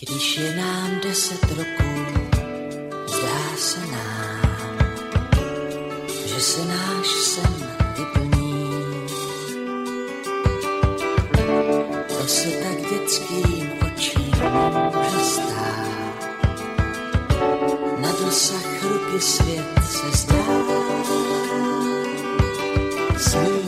Když je nám deset roků, zdá se nám, že se náš sen vyplní. To se tak dětským očím může stát. Na dosah ruky svět se zdá. Sním,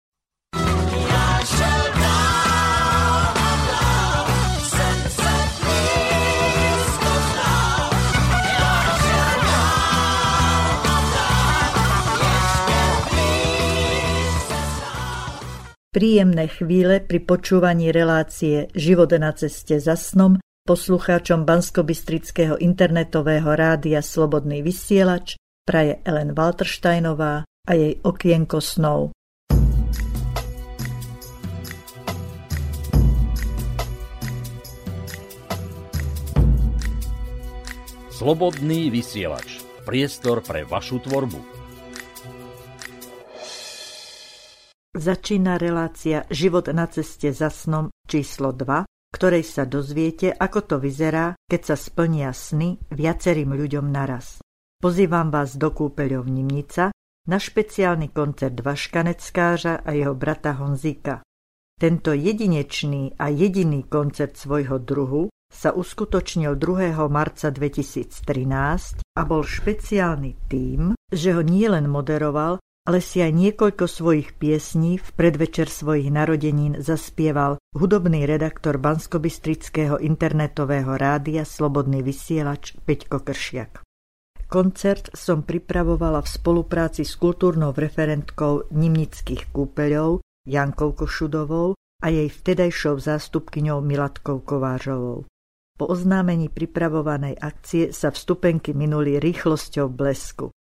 Príjemné chvíle pri počúvaní relácie Život na ceste za snom poslucháčom Banskobystrického internetového rádia Slobodný vysielač praje Ellen Waltersteinová a jej okienko snov. Slobodný vysielač. Priestor pre vašu tvorbu. Začína relácia Život na ceste za snom číslo 2, ktorej sa dozviete, ako to vyzerá, keď sa splnia sny viacerým ľuďom naraz. Pozývam vás do kúpeľov Nimnica na špeciálny koncert Vaška Neckářa a jeho brata Honzíka. Tento jedinečný a jediný koncert svojho druhu sa uskutočnil 2. marca 2013 a bol špeciálny tým, že ho nielen moderoval, ale si aj niekoľko svojich piesní v predvečer svojich narodenín zaspieval hudobný redaktor Banskobystrického internetového rádia Slobodný vysielač Peťko Kršiak. Koncert som pripravovala v spolupráci s kultúrnou referentkou Nimnických kúpeľov Jankou Košudovou a jej vtedajšou zástupkyňou Milatkou Kovážovou. Po oznámení pripravovanej akcie sa vstupenky minuli rýchlosťou blesku.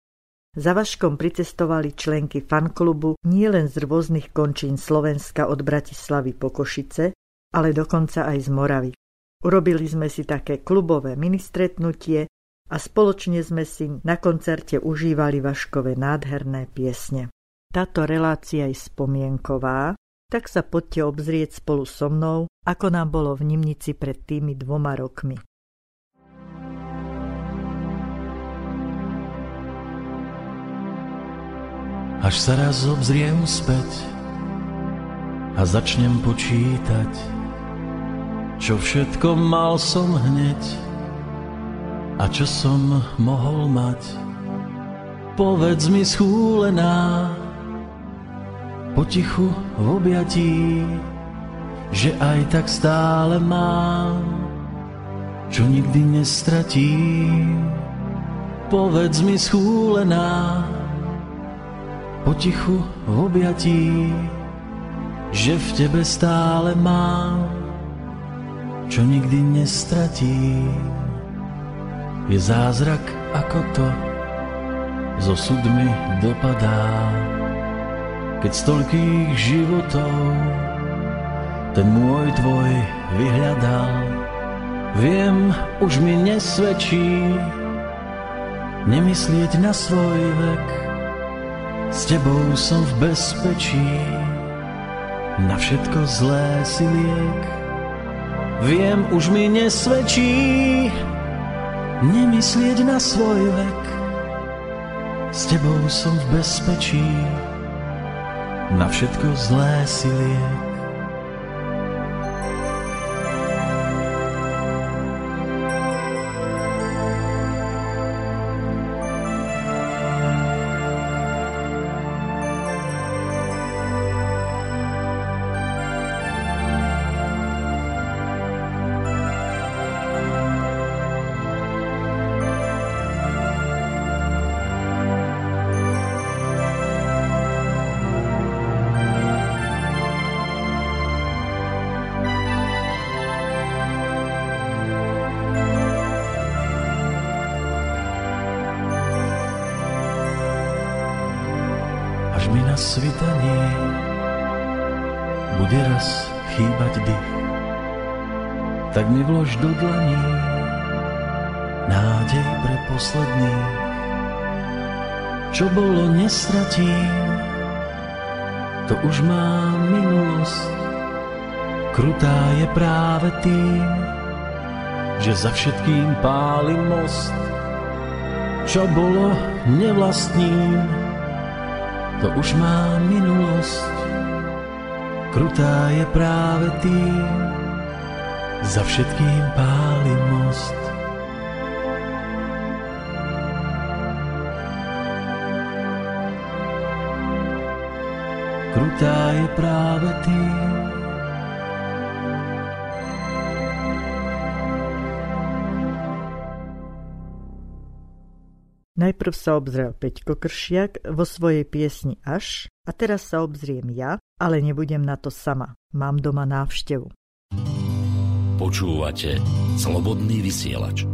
Za Vaškom pricestovali členky fanklubu nielen z rôznych končín Slovenska od Bratislavy po Košice, ale dokonca aj z Moravy. Urobili sme si také klubové ministretnutie a spoločne sme si na koncerte užívali Vaškové nádherné piesne. Táto relácia je spomienková, tak sa poďte obzrieť spolu so mnou, ako nám bolo v Nimnici pred tými dvoma rokmi. Až sa raz obzriem späť a začnem počítať, čo všetko mal som hneď a čo som mohol mať. Povedz mi schúlená, potichu v objatí, že aj tak stále mám, čo nikdy nestratím. Povedz mi schúlená, potichu v objatí, že v tebe stále mám, čo nikdy nestratím. Je zázrak, ako to so sudmi dopadá, keď z toľkých životov ten môj tvoj vyhľadal. Viem, už mi nesvedčí nemyslieť na svoj vek, s tebou som v bezpečí, na všetko zlé si liek. Viem, už mi nesvedčí, nemyslieť na svoj vek. S tebou som v bezpečí, na všetko zlé si liek. Už má minulosť. Krutá je práve tým, že za všetkým páli most. Čo bolo, nevlastním, to už má minulosť. Krutá je práve tým, za všetkým páli most. Krutá je práve tým, Najprv sa obzrel Peťko Kršiak vo svojej piesni Až a teraz sa obzriem ja, ale nebudem na to sama. Mám doma návštevu. Počúvate Slobodný vysielač.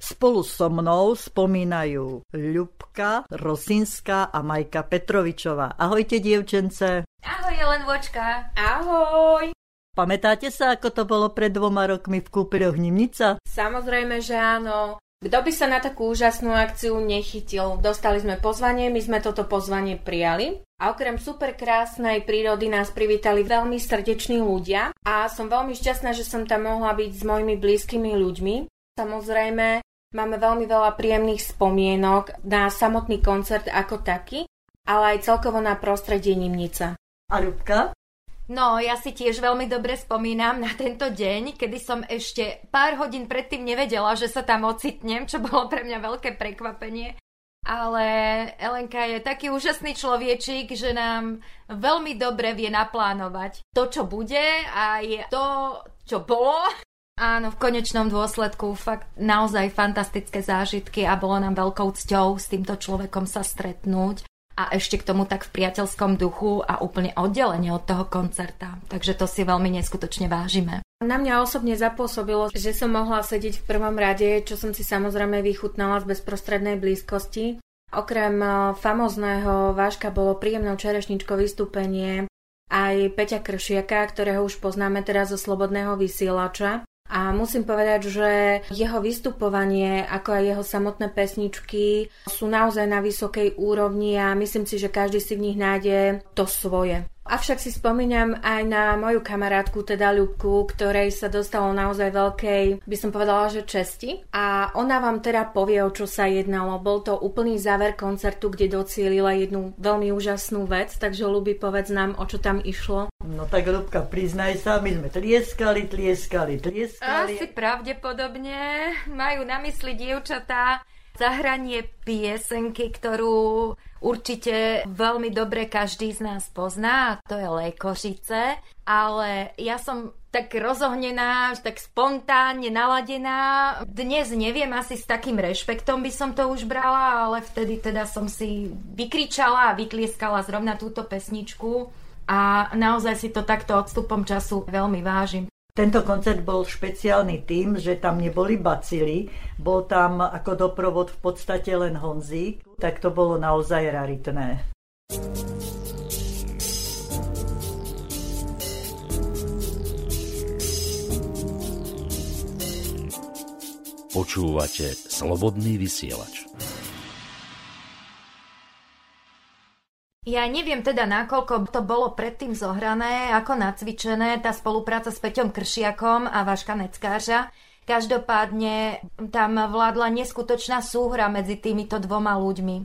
Spolu so mnou spomínajú Ľubka, Rosinská a Majka Petrovičová. Ahojte, dievčence. Ahoj, Jelen Vočka. Ahoj! Pamätáte sa, ako to bolo pred dvoma rokmi v kúpeľoch Nimnica? Samozrejme, že áno. Kto by sa na takú úžasnú akciu nechytil? Dostali sme pozvanie, my sme toto pozvanie prijali. A okrem super krásnej prírody nás privítali veľmi srdeční ľudia a som veľmi šťastná, že som tam mohla byť s mojimi blízkymi ľuďmi. Samozrejme, máme veľmi veľa príjemných spomienok na samotný koncert ako taký, ale aj celkovo na prostredie Nimnica. A Ľubka? No, ja si tiež veľmi dobre spomínam na tento deň, kedy som ešte pár hodín predtým nevedela, že sa tam ocitnem, čo bolo pre mňa veľké prekvapenie. Ale Elenka je taký úžasný človečík, že nám veľmi dobre vie naplánovať to, čo bude a je to, čo bolo. Áno, v konečnom dôsledku fakt naozaj fantastické zážitky a bolo nám veľkou cťou s týmto človekom sa stretnúť a ešte k tomu tak v priateľskom duchu a úplne oddelenie od toho koncerta. Takže to si veľmi neskutočne vážime. Na mňa osobne zapôsobilo, že som mohla sedieť v prvom rade, čo som si samozrejme vychutnala z bezprostrednej blízkosti. Okrem eh, famozného váška bolo príjemnou čerešničkou vystúpenie aj Peťa Kršiaka, ktorého už poznáme teraz zo Slobodného vysielača. A musím povedať, že jeho vystupovanie, ako aj jeho samotné pesničky sú naozaj na vysokej úrovni a myslím si, že každý si v nich nájde to svoje. Avšak si spomínam aj na moju kamarátku, teda Ľubku, ktorej sa dostalo naozaj veľkej, by som povedala, že česti. A ona vám teda povie, o čo sa jednalo. Bol to úplný záver koncertu, kde docielila jednu veľmi úžasnú vec, takže Ľubi, povedz nám, o čo tam išlo. No tak Ľubka, priznaj sa, my sme tlieskali, tlieskali, tlieskali. Asi pravdepodobne majú na mysli dievčatá zahranie piesenky, ktorú určite veľmi dobre každý z nás pozná, to je Lékošice, ale ja som tak rozohnená, tak spontánne naladená. Dnes neviem, asi s takým rešpektom by som to už brala, ale vtedy teda som si vykričala a vytlieskala zrovna túto pesničku a naozaj si to takto odstupom času veľmi vážim. Tento koncert bol špeciálny tým, že tam neboli bacily, bol tam ako doprovod v podstate len Honzík, tak to bolo naozaj raritné. Počúvate Slobodný vysielač. Ja neviem teda, nakoľko to bolo predtým zohrané, ako nacvičené, tá spolupráca s Peťom Kršiakom a Vaška Neckáža. Každopádne tam vládla neskutočná súhra medzi týmito dvoma ľuďmi.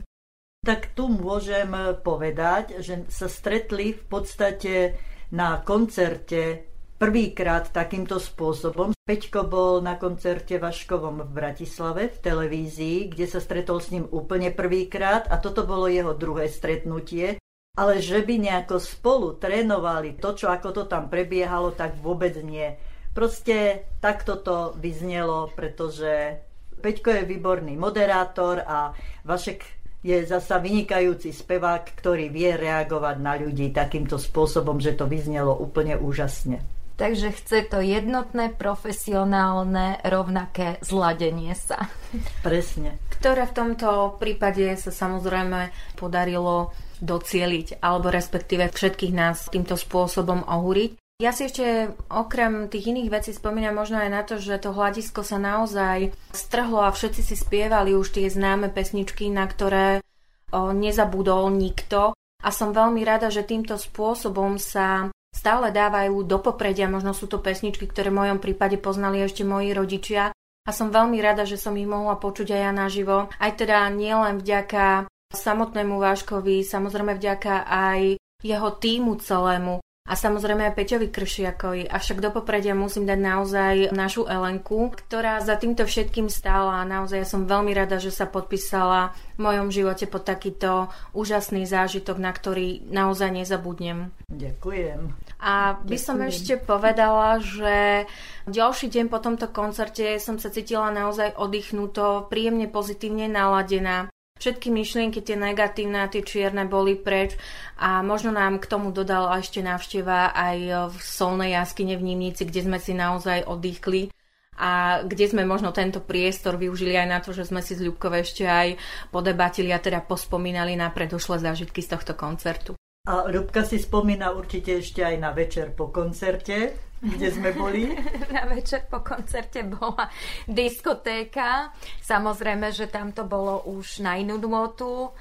Tak tu môžem povedať, že sa stretli v podstate na koncerte prvýkrát takýmto spôsobom. Peťko bol na koncerte Vaškovom v Bratislave v televízii, kde sa stretol s ním úplne prvýkrát a toto bolo jeho druhé stretnutie. Ale že by nejako spolu trénovali to, čo ako to tam prebiehalo, tak vôbec nie. Proste takto to vyznelo, pretože Peťko je výborný moderátor a Vašek je zasa vynikajúci spevák, ktorý vie reagovať na ľudí takýmto spôsobom, že to vyznelo úplne úžasne. Takže chce to jednotné, profesionálne, rovnaké zladenie sa. Presne. Ktoré v tomto prípade sa samozrejme podarilo docieliť, alebo respektíve všetkých nás týmto spôsobom ohúriť. Ja si ešte okrem tých iných vecí spomínam možno aj na to, že to hľadisko sa naozaj strhlo a všetci si spievali už tie známe pesničky, na ktoré o, nezabudol nikto. A som veľmi rada, že týmto spôsobom sa stále dávajú do popredia. Možno sú to pesničky, ktoré v mojom prípade poznali ešte moji rodičia. A som veľmi rada, že som ich mohla počuť aj ja naživo. Aj teda nielen vďaka samotnému Váškovi, samozrejme vďaka aj jeho týmu celému, a samozrejme aj Peťovi Kršiakovi. Avšak do popredia musím dať naozaj našu Elenku, ktorá za týmto všetkým stála a naozaj som veľmi rada, že sa podpísala v mojom živote pod takýto úžasný zážitok, na ktorý naozaj nezabudnem. Ďakujem. A by som ešte povedala, že ďalší deň po tomto koncerte som sa cítila naozaj oddychnuto, príjemne pozitívne naladená. Všetky myšlienky, tie negatívne a tie čierne boli preč a možno nám k tomu dodala ešte návšteva aj v solnej jaskyne v Nimnici, kde sme si naozaj oddychli a kde sme možno tento priestor využili aj na to, že sme si z Ľubkov ešte aj podebatili a teda pospomínali na predošlé zážitky z tohto koncertu. A Ľubka si spomína určite ešte aj na večer po koncerte, kde sme boli? Na večer po koncerte bola diskotéka. Samozrejme, že tam to bolo už na inú dôtu,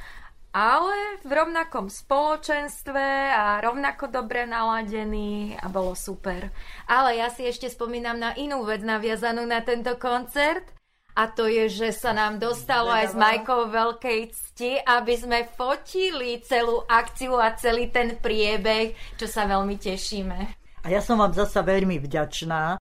ale v rovnakom spoločenstve a rovnako dobre naladený a bolo super. Ale ja si ešte spomínam na inú vec naviazanú na tento koncert a to je, že sa nám dostalo aj s Majkou veľkej cti, aby sme fotili celú akciu a celý ten priebeh, čo sa veľmi tešíme. A ja som vám zasa veľmi vďačná.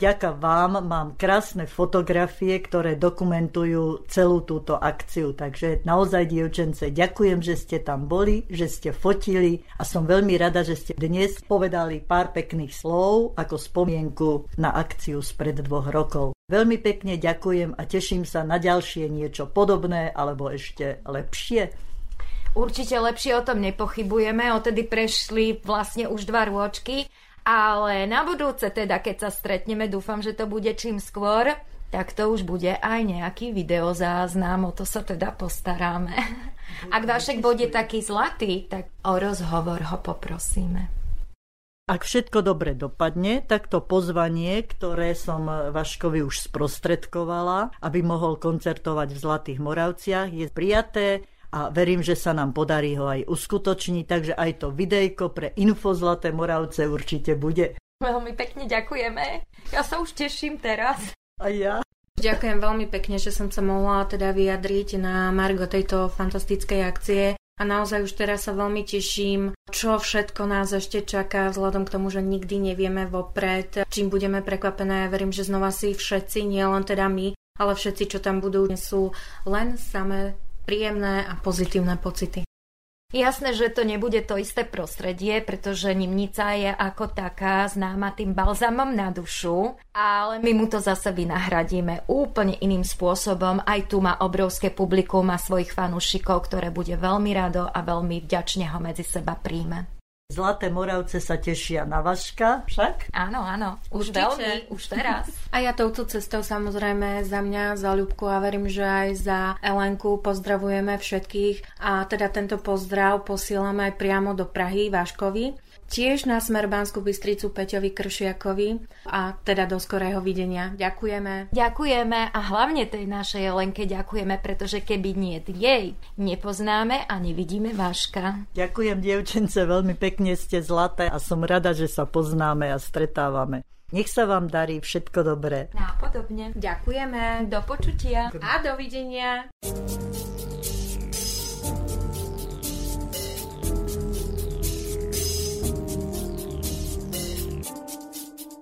Vďaka vám mám krásne fotografie, ktoré dokumentujú celú túto akciu. Takže naozaj, dievčence, ďakujem, že ste tam boli, že ste fotili a som veľmi rada, že ste dnes povedali pár pekných slov ako spomienku na akciu spred dvoch rokov. Veľmi pekne ďakujem a teším sa na ďalšie niečo podobné alebo ešte lepšie. Určite lepšie o tom nepochybujeme, odtedy prešli vlastne už dva rôčky ale na budúce teda, keď sa stretneme, dúfam, že to bude čím skôr, tak to už bude aj nejaký videozáznam, o to sa teda postaráme. Ak Vašek bude taký zlatý, tak o rozhovor ho poprosíme. Ak všetko dobre dopadne, tak to pozvanie, ktoré som Vaškovi už sprostredkovala, aby mohol koncertovať v Zlatých Moravciach, je prijaté a verím, že sa nám podarí ho aj uskutočniť, takže aj to videjko pre Info Zlaté Moravce určite bude. Veľmi pekne ďakujeme. Ja sa už teším teraz. A ja. Ďakujem veľmi pekne, že som sa mohla teda vyjadriť na Margo tejto fantastickej akcie. A naozaj už teraz sa veľmi teším, čo všetko nás ešte čaká, vzhľadom k tomu, že nikdy nevieme vopred, čím budeme prekvapené. Ja verím, že znova si všetci, nielen teda my, ale všetci, čo tam budú, sú len samé príjemné a pozitívne pocity. Jasné, že to nebude to isté prostredie, pretože Nimnica je ako taká známa tým balzamom na dušu, ale my mu to zase vynahradíme úplne iným spôsobom. Aj tu má obrovské publikum a svojich fanúšikov, ktoré bude veľmi rado a veľmi vďačne ho medzi seba príjme. Zlaté Moravce sa tešia na Vaška, však? Áno, áno, už Určite. veľmi, už teraz. A ja touto cestou samozrejme za mňa, za Ľubku a verím, že aj za Elenku pozdravujeme všetkých a teda tento pozdrav posielame aj priamo do Prahy, Váškovi tiež na smer Banskú Bystricu Peťovi Kršiakovi a teda do skorého videnia. Ďakujeme. Ďakujeme a hlavne tej našej Jelenke ďakujeme, pretože keby nie jej, nepoznáme a nevidíme Váška. Ďakujem, dievčence, veľmi pekne ste zlaté a som rada, že sa poznáme a stretávame. Nech sa vám darí všetko dobré. Nápodobne. Ďakujeme. Do počutia. A dovidenia.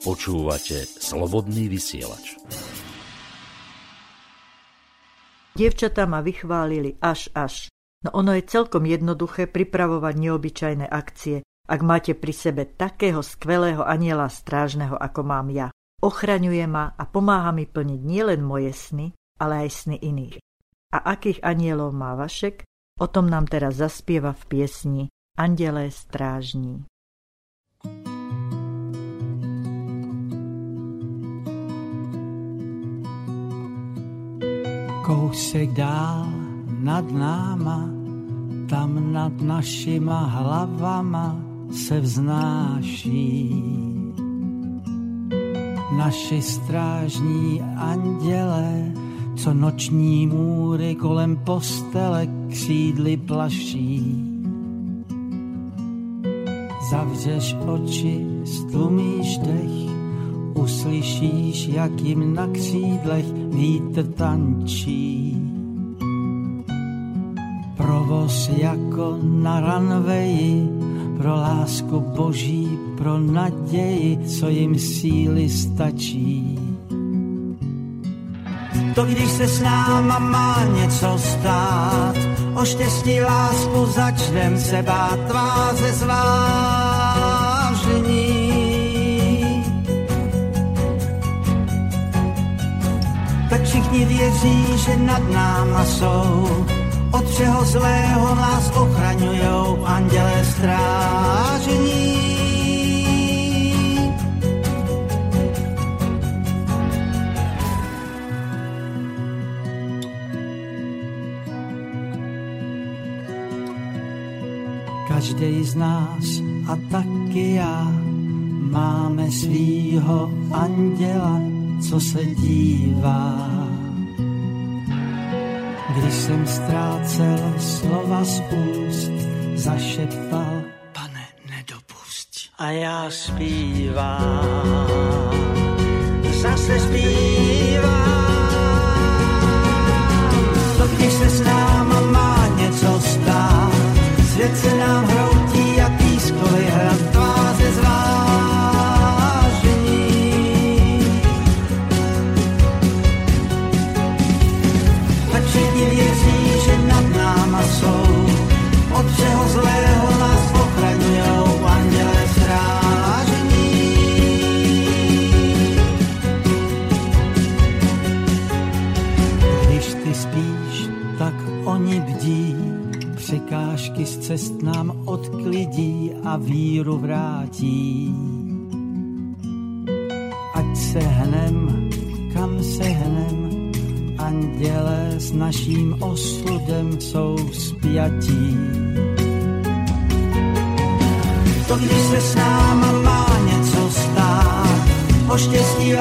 Počúvate Slobodný vysielač. Dievčatá ma vychválili až až. No ono je celkom jednoduché pripravovať neobyčajné akcie, ak máte pri sebe takého skvelého aniela strážneho, ako mám ja. Ochraňuje ma a pomáha mi plniť nielen moje sny, ale aj sny iných. A akých anielov má Vašek? O tom nám teraz zaspieva v piesni Andelé strážní. Kousek dál nad náma, tam nad našima hlavama se vznáší. Naši strážní anděle, co noční můry kolem postele křídly plaší. Zavřeš oči, stlumíš dech, uslyšíš, jak jim na křídlech vítr tančí. Provoz jako na ranveji, pro lásku boží, pro naději, co jim síly stačí. To když se s náma má něco stát, o štěstí lásku začnem se bát tváře zvážení. Všichni věří, že nad náma jsou, od všeho zlého nás ochraňujou andělé strážení. Každý z nás a taky já máme svýho anděla, co se dívá. Když jsem ztrácel slova z úst, zašeptal, pane, nedopusť. A já zpívám, zase zpívám. Naším osudem jsou spjatí. To když se s náma má něco stát, o štěstí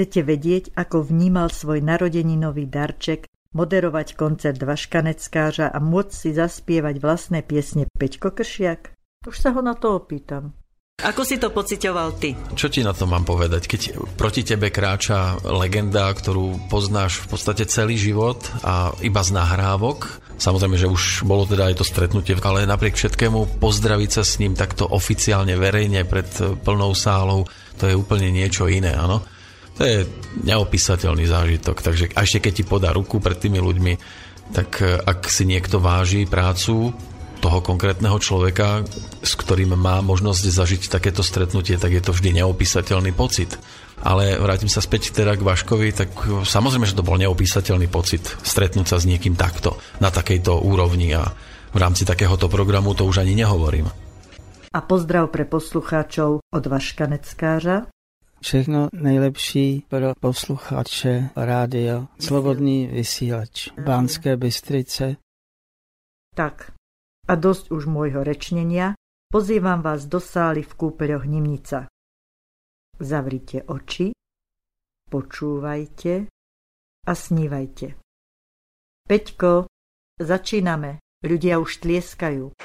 Chcete vedieť, ako vnímal svoj narodeninový darček, moderovať koncert Vaškaneckářa a môcť si zaspievať vlastné piesne Peťko Kršiak? Už sa ho na to opýtam. Ako si to pocitoval ty? Čo ti na to mám povedať? Keď proti tebe kráča legenda, ktorú poznáš v podstate celý život a iba z nahrávok, samozrejme, že už bolo teda aj to stretnutie, ale napriek všetkému pozdraviť sa s ním takto oficiálne, verejne pred plnou sálou, to je úplne niečo iné, áno? To je neopísateľný zážitok, takže a ešte keď ti podá ruku pred tými ľuďmi, tak ak si niekto váži prácu toho konkrétneho človeka, s ktorým má možnosť zažiť takéto stretnutie, tak je to vždy neopísateľný pocit. Ale vrátim sa späť teda k Vaškovi, tak samozrejme, že to bol neopísateľný pocit stretnúť sa s niekým takto, na takejto úrovni a v rámci takéhoto programu to už ani nehovorím. A pozdrav pre poslucháčov od Vaška Neckářa. Všechno nejlepší pro posluchače rádio Slobodný vysílač Banské Bystrice. Tak, a dosť už môjho rečnenia, pozývam vás do sály v kúpeľoch Nimnica. Zavrite oči, počúvajte a snívajte. Peťko, začíname. Ľudia už tlieskajú.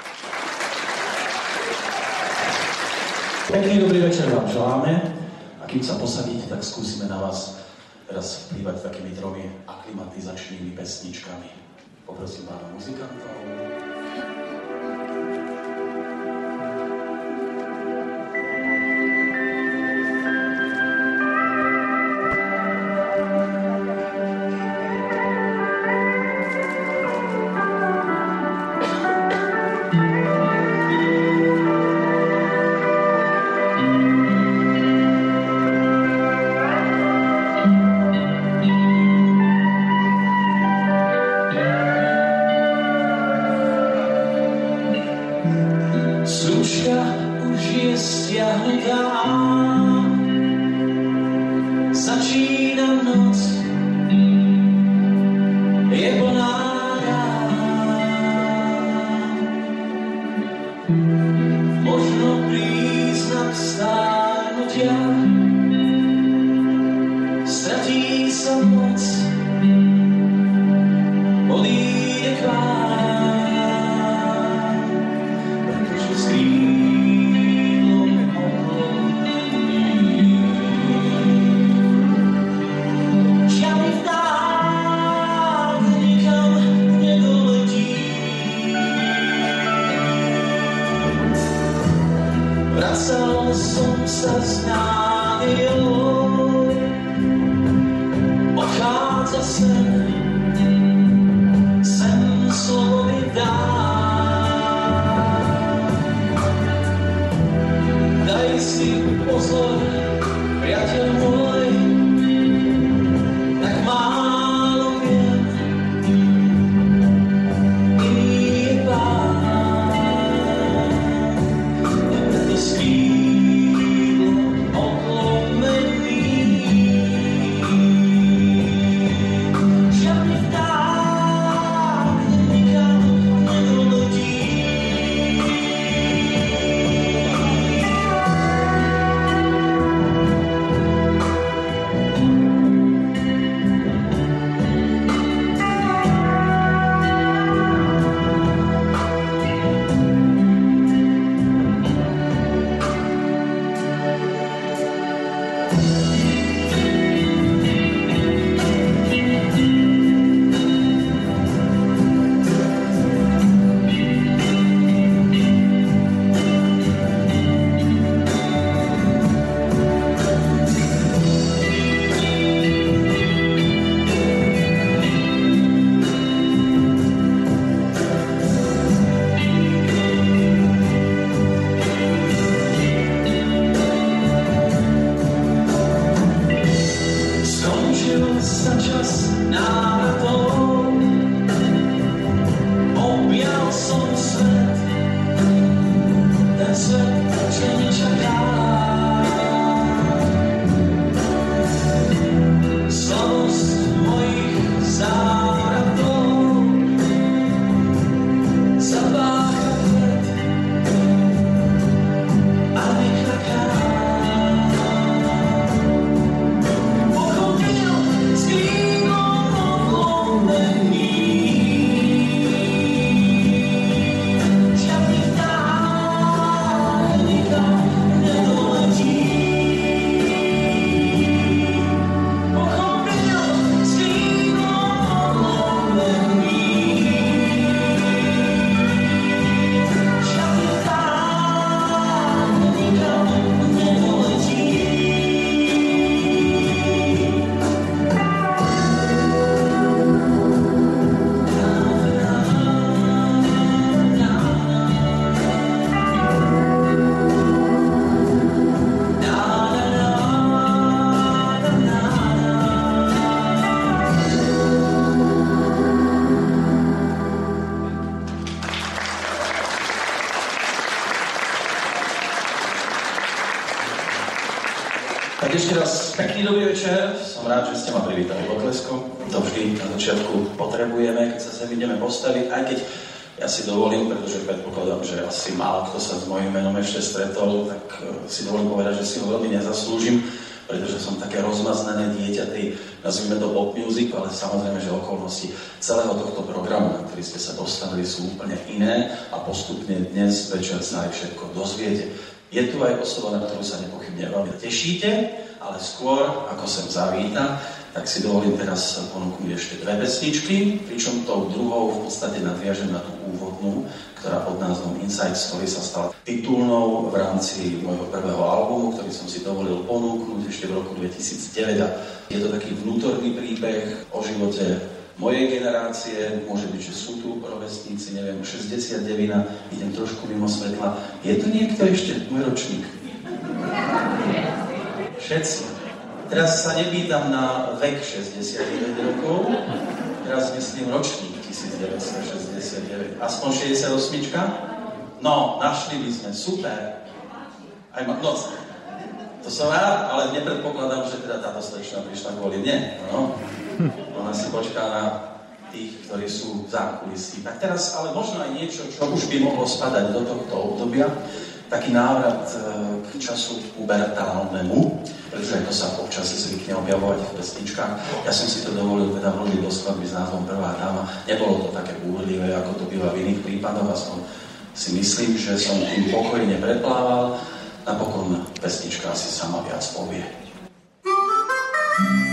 Pekný dobrý večer vám želáme. A kým sa posadíte, tak skúsime na vás teraz vplývať takými tromi aklimatizačnými pesničkami. Poprosím pána muzikantov. Mosul Tak ešte raz pekný dobrý večer. Som rád, že ste ma privítali potleskom. To vždy na začiatku potrebujeme, keď sa sem ideme postaviť, aj keď ja si dovolím, pretože predpokladám, že asi málo kto sa s mojím menom ešte stretol, tak eh, si dovolím povedať, že si ho veľmi nezaslúžim, pretože som také rozmaznané dieťa tej, nazvime to pop music, ale samozrejme, že okolnosti celého tohto programu, na ktorý ste sa dostavili, sú úplne iné a postupne dnes večer sa aj všetko dozviete. Je tu aj osoba, na ktorú sa nepochybne veľmi tešíte, ale skôr, ako sem zavíta, tak si dovolím teraz ponúknuť ešte dve pesničky, pričom tou druhou v podstate nadviažem na tú úvodnú, ktorá pod názvom Inside Story sa stala titulnou v rámci môjho prvého albumu, ktorý som si dovolil ponúknuť ešte v roku 2009. A je to taký vnútorný príbeh o živote mojej generácie, môže byť, že sú tu rovesníci, neviem, 69, idem trošku mimo svetla. Je tu niekto ešte môj ročník? Všetci. Teraz sa nepýtam na vek 69 rokov, teraz myslím ročník 1969. Aspoň 68? No, našli by sme, super. Aj ma, no, to som rád, ale nepredpokladám, že teda táto slečna prišla kvôli mne. No. Ona si počká na tých, ktorí sú v zákulisí. Tak teraz ale možno aj niečo, čo už by mohlo spadať do tohto obdobia, taký návrat e, k času pubertálnemu, pretože to sa občas zvykne objavovať v pesničkách. Ja som si to dovolil teda vložiť do skladby s názvom Prvá dáma. Nebolo to také búrlivé, ako to býva v iných prípadoch, aspoň si myslím, že som tým pokojne preplával napokon pesnička asi sama viac povie. Dávala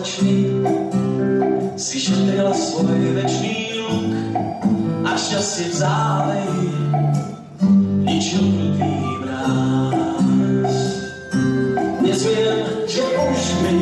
slečny si šetrila svoj večný luk a šťastie v záveji ničil krutý mráz. Dnes viem, že už mi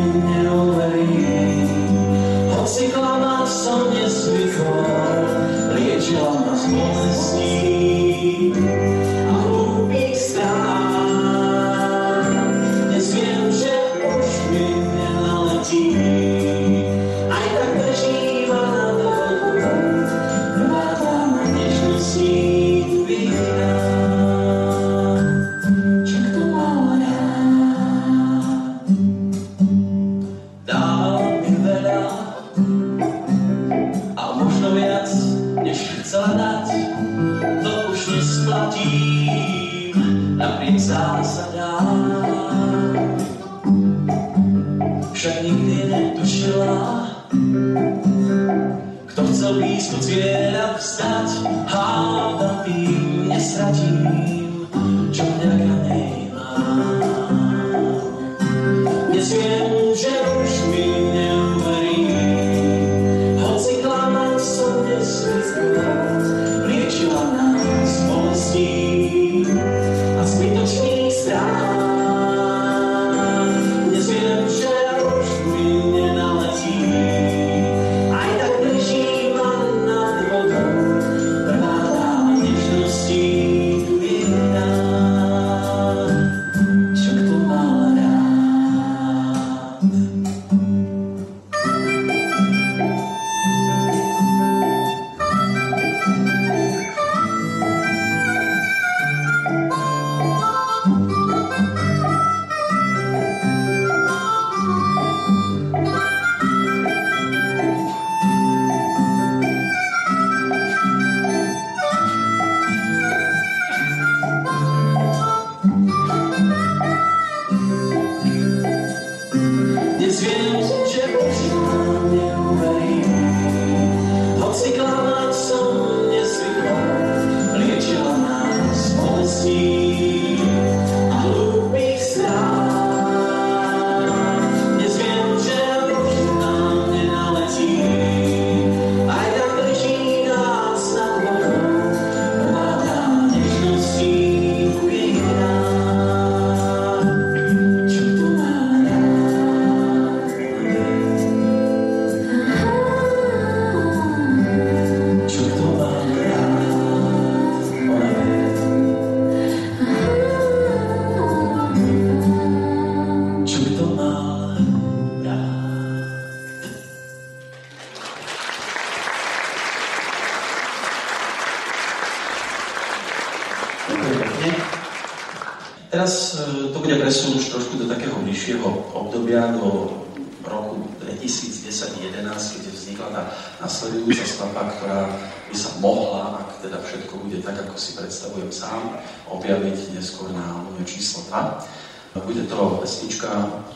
predstavujem sám, objaviť neskôr na albume číslo 2. Bude to pesnička,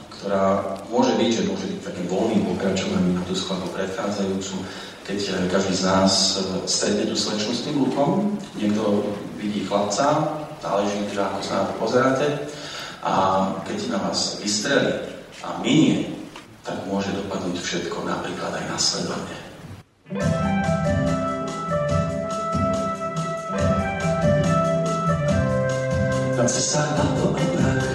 ktorá môže byť, že môže byť takým voľným pokračovaním na tú skladbu predchádzajúcu, keď každý z nás stretne tú slečnu s tým lukom, niekto vidí chlapca, záleží teda, ako sa na to pozeráte. A keď na vás vystrelí a minie, tak môže dopadnúť všetko, napríklad aj následovne. Na cestách na to a prach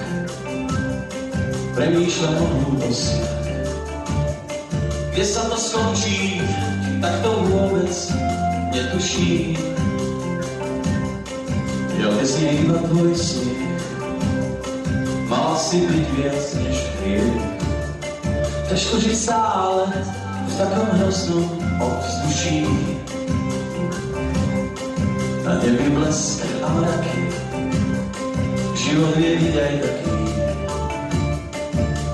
premýšľam o hlúposti. Kde sa to skončí, tak to vôbec netuším. Jo, je iba tvoj smiech, mal si byť viac než hriech. Ťažko žiť stále v takom hroznom ovzduší. Na nebi blesk a mraky, život je taký.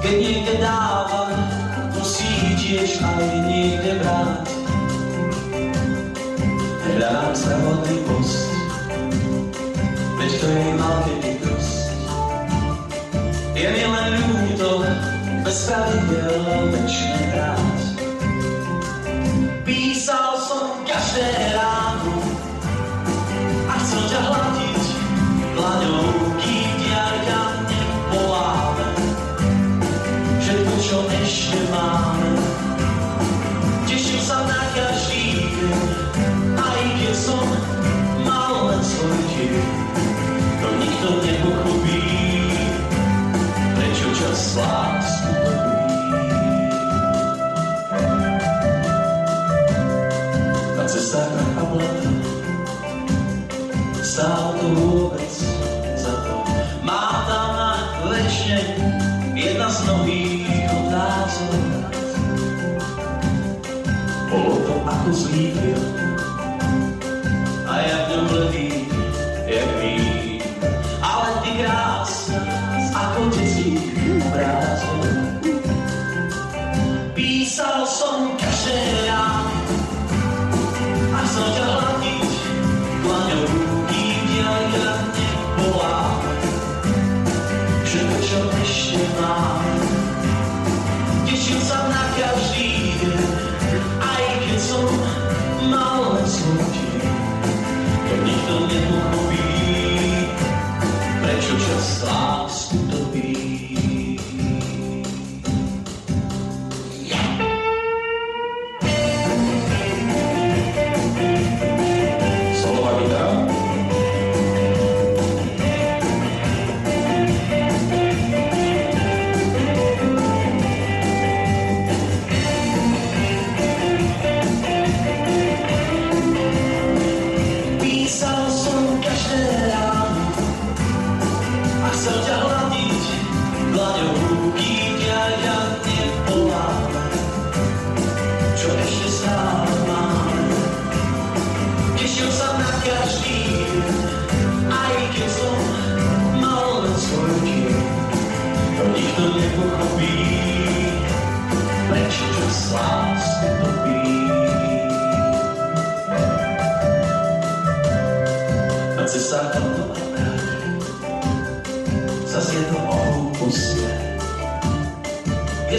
Keď niekde dáva, musí tiež aj niekde brať. Hľadám zdravotný post, veď to je mal kedy dosť. Je mi len ľúto, bez pravidel večne hrať. Čo ešte máme, tešil sa na aj keď som mal len svoj deň. To nikto nepochopí, prečo čas lásku dobí. Na cestách na chablata stálo to vôbec za to. Má tam na večne jedna z mnohých Bolo to ako zlý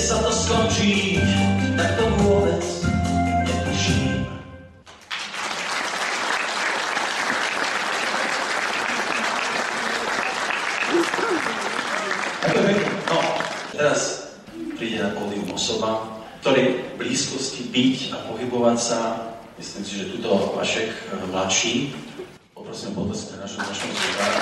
sa to skončí, tak to vôbec netuším. No, teraz príde na pódium osoba, ktorej v blízkosti byť a pohybovať sa, myslím si, že tuto Vašek eh, mladší, poprosím potlesk na našom našom zvukára,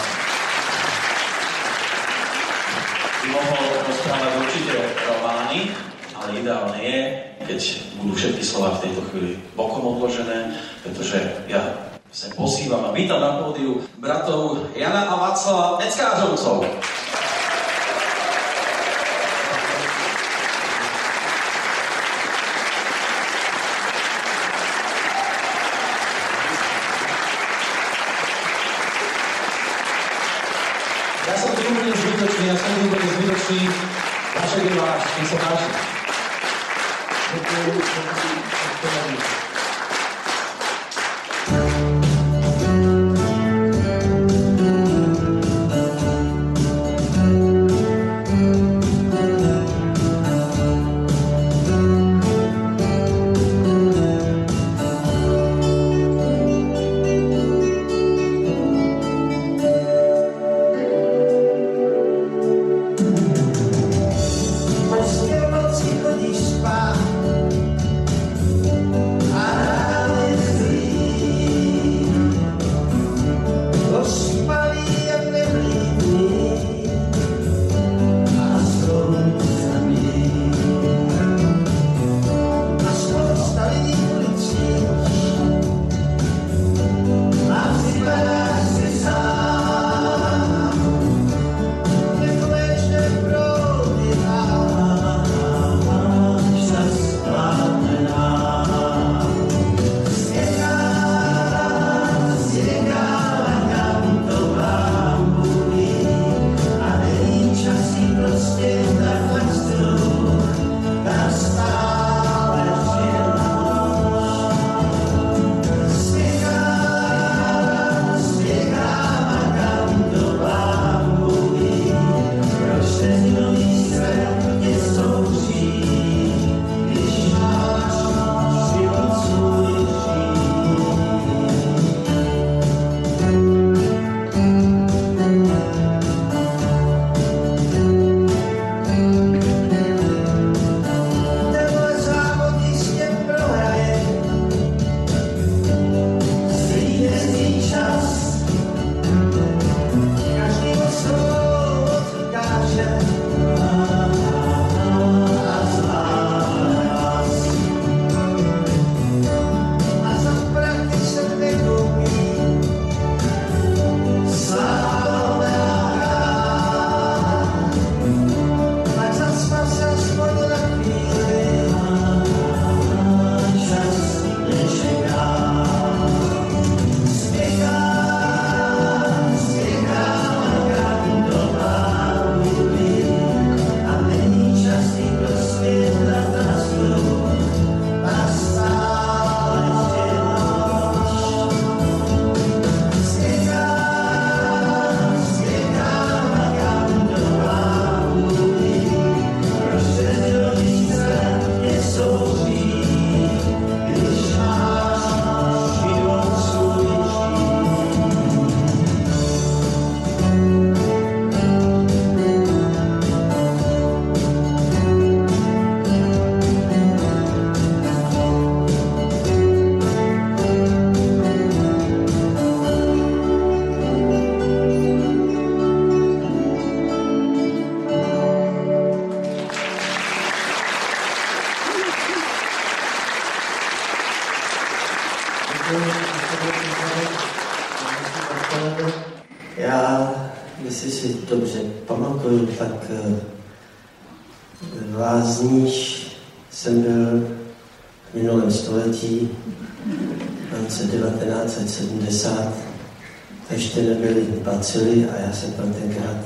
by mohol rozprávať určite romány, ale ideálne je, keď budú všetky slova v tejto chvíli bokom odložené, pretože ja sa posívam a vítam na pódiu bratov Jana a Václava Neckářovcov. Ja som tu bude zbytočný. Vašek je váš, nech sa páči. Ďakujem, ďakujem, bacily a já jsem tenkrát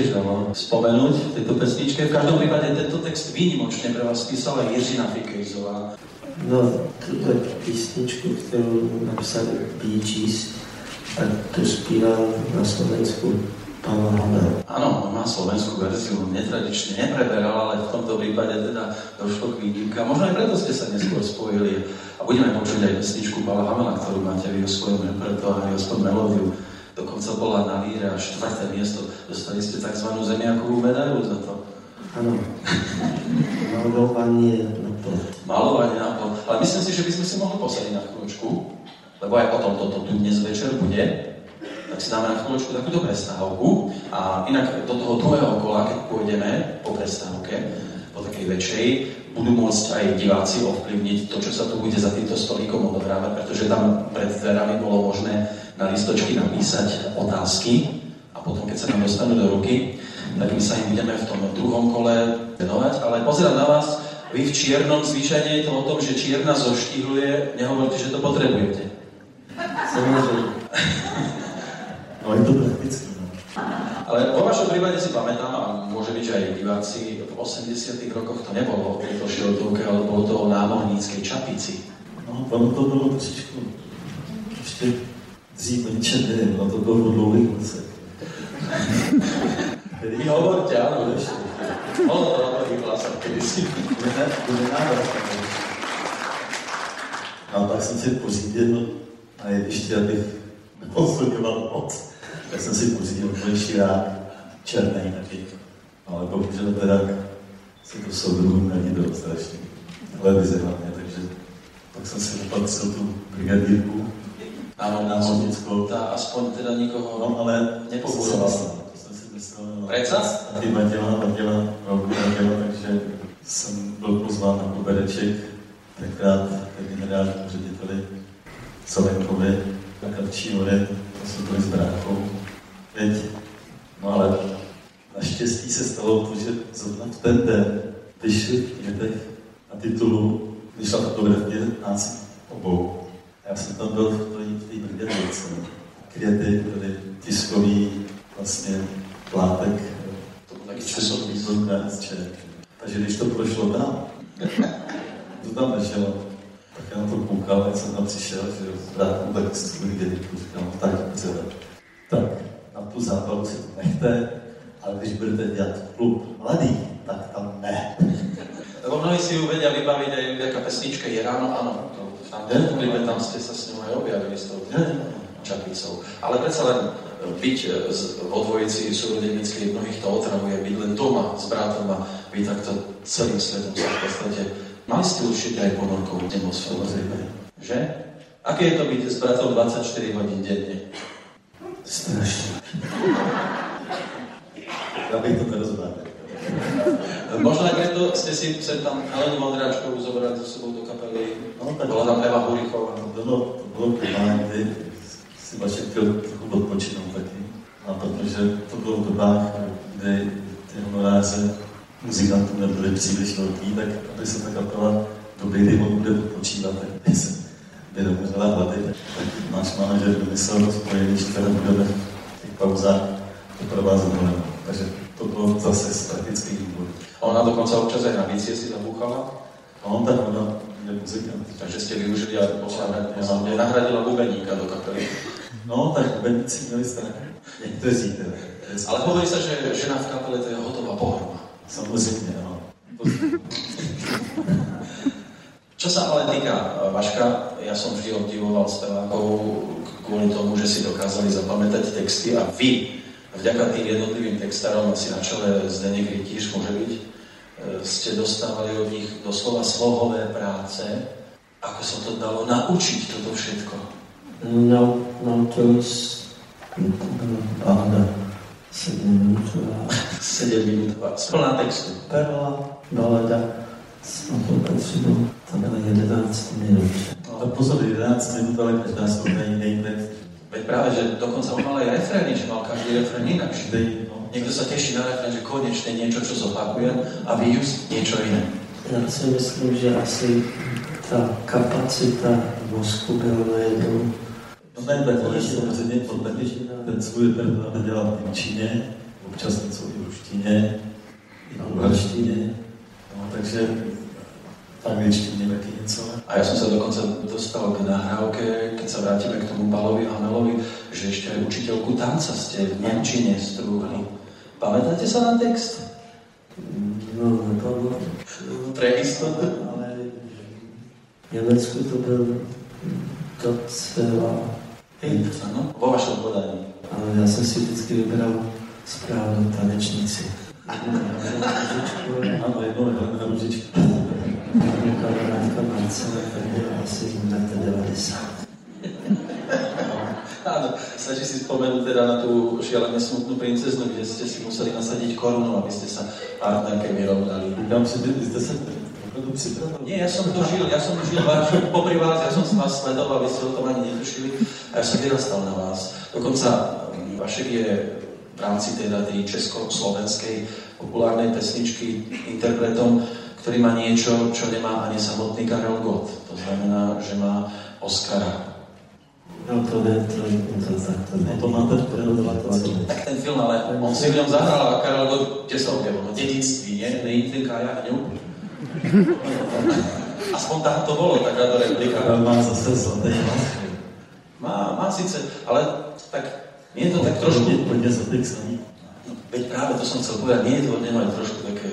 tiež dalo spomenúť v tejto pesničke. V každom prípade tento text výnimočne pre vás písala Jiřina Fikejzová. No, tuto písničku, ktorú napísali Bee Gees, tak to spíval na Slovensku Pavel Havel. Áno, on má slovenskú verziu, netradične nepreberal, ale v tomto prípade teda došlo k výnimka. Možno aj preto ste sa neskôr spojili a budeme počuť aj pesničku Pala Hamela, ktorú máte vy o svojom repertoári, aspoň melódiu. Dokonca bola na líre až štvrté miesto. Dostali ste tzv. zemiakovú medailu za to. Áno. Malovanie na plot. Malovanie na plot. Ale myslím si, že by sme si mohli posadiť na chvíľočku, lebo aj o tom toto tu dnes večer bude. Tak si dáme na chvíľočku takúto prestávku. A inak do toho druhého kola, keď pôjdeme po prestávke, po takej väčšej, budú môcť aj diváci ovplyvniť to, čo sa tu bude za týmto stolíkom odohrávať, pretože tam pred dverami bolo možné na listočky napísať otázky a potom, keď sa nám dostanú do ruky, tak my sa im budeme v tom druhom kole venovať. Ale pozerám na vás, vy v čiernom zvyčajne je to o tom, že čierna zoštihluje, nehovoríte, že to potrebujete. Samozrejme. No je to praktické. Ale vo vašom prípade si pamätám, a môže byť, že aj diváci, v 80 rokoch to nebolo o tejto šiltovke, ale bolo to o námorníckej čapici. No, ono to bylo trošičku ještě dřív ničem nevím, no to dlouhých kusech. Vy hovorte, áno, ešte. Ono to na to vyhlásať kedysi. Ne, to nenávrat. A pak jsem si pořídil, a je ještě, abych neposledoval moc, tak jsem si pořídil tvoj širák, černý taky. Ale bohužel teda se to soudruhům nelíbilo strašně. Televize hlavně, takže pak jsem si opatřil tu brigadírku, Áno, na Hodnickou. Tá aspoň teda nikoho No, ale nepobúroval. To jsem si myslel, no. Predsa? A ty Matěla, Matěla, velkou Matěla, takže jsem byl pozván na kobereček, tenkrát generálnímu řediteli Solenkovi na Kapčí hoře, to jsme byli s bráchou. Teď, no ale naštěstí se stalo to, že zrovna v ten den vyšli v květech na titulu, vyšla fotografie nás obou. Já jsem tam byl v té- brigadě, květy byly tiskový vlastně plátek To časopis. časopis KSČ. Takže když to prošlo tam, to tam nešlo, tak já na to koukal, jak jsem tam přišel, že s brátou, tak to viděli, říkám, no, tak dobře, tak na tu zábavu si to nechte, ale když budete dělat klub mladých, tak tam ne. Lebo mnohí si ju vedia vybaviť aj taká pesnička Je ráno, áno. To, Je? v klipe tam ste sa s ňou aj objavili s tou čapicou. Ale predsa len e, byť e, vo dvojici súrodenickej, mnohých to otravuje, byť len doma s bratom a vy takto celým svetom sa v podstate mali ste určite aj ponorkovú atmosféru. Že? Aké je to byť s bratom 24 hodín denne? Strašně. Já bych to nerozváděl. Možno aj preto ste si sem tam Helenu Vondráčkovú zobrali so sebou do kapely. No, tak Bola tam Eva Hurichová. To bylo, to bylo primárně, kdy si Vašek chtěl trochu odpočinout taky. A protože to bylo v dobách, kdy ty honoráře muzikantů nebyly příliš velký, tak aby se ta kapela dobrý, kdy on bude odpočívat, tak se by nemohla hlady. Tak náš manažer vymyslel spojení, že teda budeme v těch pauzách doprovázet. Takže to bylo zase z praktických důvodů. Ona dokonca občas aj na bicie si zabúchala. A on tak ona je muzikant. Takže ste využili a vlastne nahradila bubeníka do kapely. No, tak bubeníci měli strach. Někteří teda. Ale hovorí sa, že žena v kapele to je hotová pohroma. Samozřejmě, ano. Čo sa ale týka Vaška, ja som vždy obdivoval spevákov kvôli tomu, že si dokázali zapamätať texty a vy, vďaka tým jednotlivým textárom, asi na čele Zdeněk Rytíř môže byť, e, ste dostávali od nich doslova slohové práce. Ako sa to dalo naučiť toto všetko? No, naučil Áda, 7 minútová 7 minútová, plná textu. perla, balada, som to potřeboval, to bylo 11 minút. Ale pozor, 11 minut, ale každá je jiný text. Veď práve, že dokonca on mal aj refrény, že mal každý refrén inakší. No. Niekto sa teší na refrén, že konečne niečo, čo zopakujem a vyjúsť niečo iné. Já si myslím, že asi ta kapacita mozku byla najednou No ne, tak ale samozřejmě on taky ten svůj repertoár dělá v Němčině, občas něco i v ruštině, i v bulharštině, no, takže něco. A ja som sa dokonca dostal k nahrávke, keď sa vrátime k tomu Balovi Hamelovi, že ešte aj učiteľku tanca ste v Nemčine strúhli. Pamätáte sa na text? No, nepamätám. Pre istotu. Ale v Německu to byl docela hit. Áno, vo vašom podaní. Ale já jsem si vždycky vybral správnou tanečnici. Ano, jednou Helena Áno, stačí si spomenúť teda na tú šialene smutnú princeznu, kde ste si museli nasadiť korunu, aby ste sa partnerke vyrovnali. Říkám si, ste sa. Nie, ja som to žil, ja som žil váš, popri vás, ja som si vás sledoval, vy ste o tom ani netušili a ja som vyrastal na vás. Dokonca Vašek je v rámci teda tej československej populárnej pesničky interpretom, ktorý má niečo, čo nemá ani samotný Karel Gott. To znamená, že má Oscara. No to ne, to, to, to, to, No to máte predovateľ. Tak ten film, ale on si v ňom zahral a Karel Gott tesovke, ono dedictví, nie? Nejde Kaja ňu. Aspoň tam to bolo, taká replika. Má zase hlas. Má, má síce, ale tak nie je to tak trošku... Poďme tých samý. No, veď práve to som chcel povedať, nie je to nemá trošku také,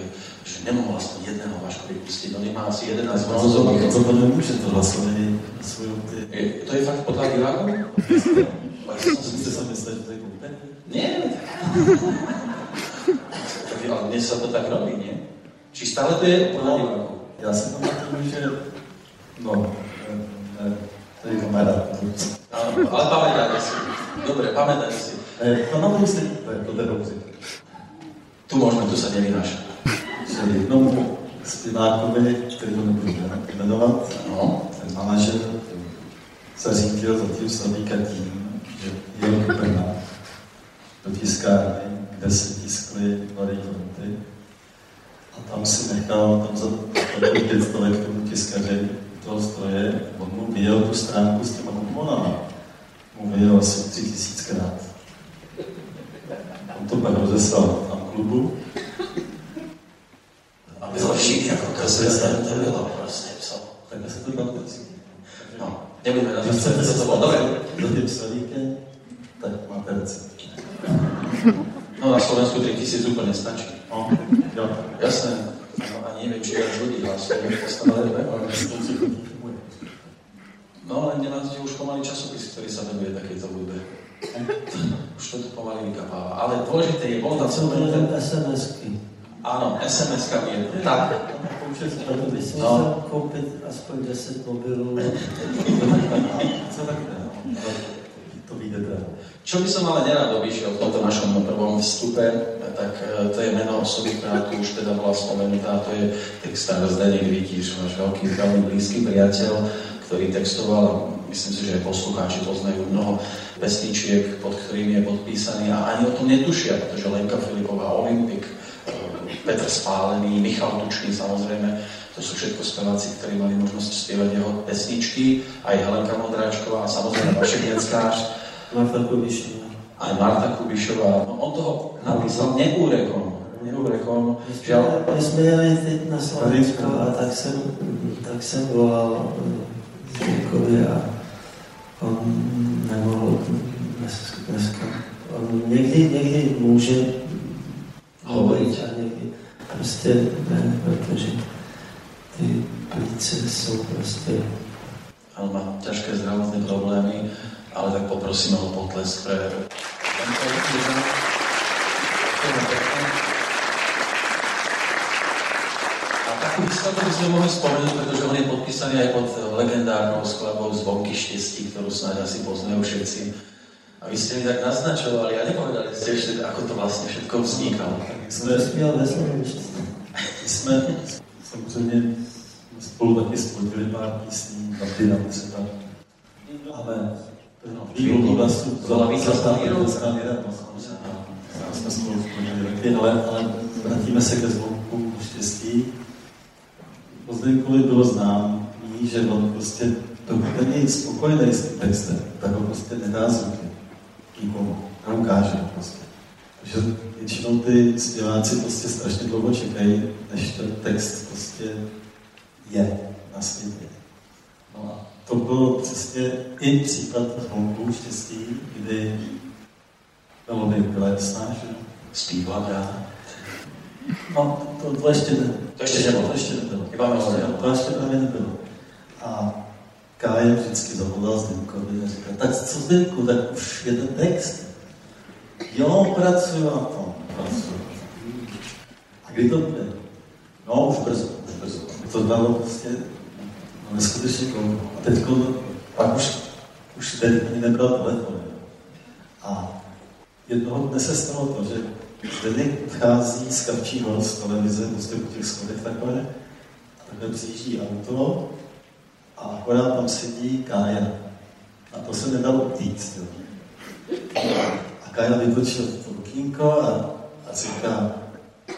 nemohol aspoň jedného Vašku vypustiť, on má asi 11 No to, hlasov. to, to nemôže to hlasovanie na ty... Je, to je fakt podľa si Musíte sa mysleť, že to je kúpené? Nie, ale dnes sa to tak robí, nie? Či stále to je podľa divákov? Já si pamatuju, že... No, ne, to je kamarád. Áno, ale pamätáte si. Dobre, pamätáte si. Ne, pamatuju si, to je to Derouzi. Tu môžeme, tu sa nevynáša. Že jednomu zpěvákovi, který ho nebudu jmenovat, No, ten manažer zařídil zatím Slavíka tím, že do Brna do tiskárny, kde se tiskly mladé fronty a tam si nechal, tam za pět stovek tomu tiskaři toho stroje, on mu vyjel tu stránku s těma kuponama. Mu vyjel asi tři tisíckrát. On to pak rozeslal tam klubu a bylo všichni ako kaseta, to bylo proste pso. tak se to tam teď. No, nebudeme na to chcete se to bolo. Dobre. za tím slavíkem, tak máte recept. No na Slovensku 3000 úplne stačí. No, jo. Jasné. No a neviem, či viac ľudí hlasuje. Dve. No len nemáte už pomaly časopis, ktorý sa venuje takejto hudbe. Už to tu pomaly vykapáva. Ale dôležité je, bol tam byly ten... SMSky? Áno, SMS-kami je. Tak. Proto bych si No. musel koupit aspoň 10 mobilů. Co tak ne? No, To vyjde teda. Čo by som ale nerad obišiel v tomto našom prvom vstupe, tak e, to je meno osoby, ktorá tu už teda bola spomenutá, to je textár Zdeněk Vytíš, váš veľký, veľmi blízky priateľ, ktorý textoval, myslím si, že aj poslucháči poznajú mnoho pesničiek, pod ktorými je podpísaný a ani o tom netušia, pretože Lenka Filipová, Olympik, Petr Spálený, Michal Tučný samozrejme, to sú všetko speváci, ktorí mali možnosť spievať jeho pesničky, aj Helenka Modráčková, a samozrejme Vašek Jackář, Marta Kubišová. aj Marta Kubišová. No, on toho napísal neúrekom. Neúrekom. Žiaľ, My jsme jeli teď na Slovensko a tak jsem, tak jsem volal Zdenkovi a on nemohl dnes, dneska. On někdy, někdy může hovorit a někdy prostě ne, protože ty plíce jsou prostě on má ťažké zdravotné problémy, ale tak poprosíme o potlesk pre... A takú výsledku by sme mohli spomenúť, pretože on je podpísaný aj pod legendárnou skladbou Zvonky štestí, ktorú snáď asi poznajú všetci. A vy ste mi tak naznačovali a nepovedali ste ešte, ako to vlastne všetko vznikalo. Slovensku. jsme samozřejmě spolu taky spodili pár písní, tam. Ale vývoj vlastu Byla víc zastavila zastavíra. Skamíra, no, Tam jsme spolu spodili taky, ale, ale vrátíme se ke zvonku štěstí. Zdenkovi bylo známý, že on prostě, dokud není spokojený s tím textem, tak ho prostě nedá zvuky nikomu, neukáže prostě. Takže většinou ty zpěváci prostě strašně dlouho čekají, než ten text prostě je na světě. No a to byl přesně i případ Honku štěstí, kdy melodie byla jasná, že zpívá ráda. No, to, to ještě ne. To ještě nebylo. To ještě nebylo. Iba melodie. To ještě právě nebylo. A Kája vždycky zavolal Zdenkovi a říkal, tak co Zdenku, tak už je ten text. Jo, pracuju na tom, pracuju. A kdy to bude? No, už brzo, už brzo. To dalo prostě no, neskutečně dlouho. A teď pak už, už tedy ani nebral telefon. A jednoho dne se stalo to, že Zdeněk vchází z Kavčí z televize, prostě po těch schodech takhle, a takhle přijíždí auto a akorát tam sedí Kája. A to se nedalo utíct. Jo. A Kája vytočil to okýnko a, a říká,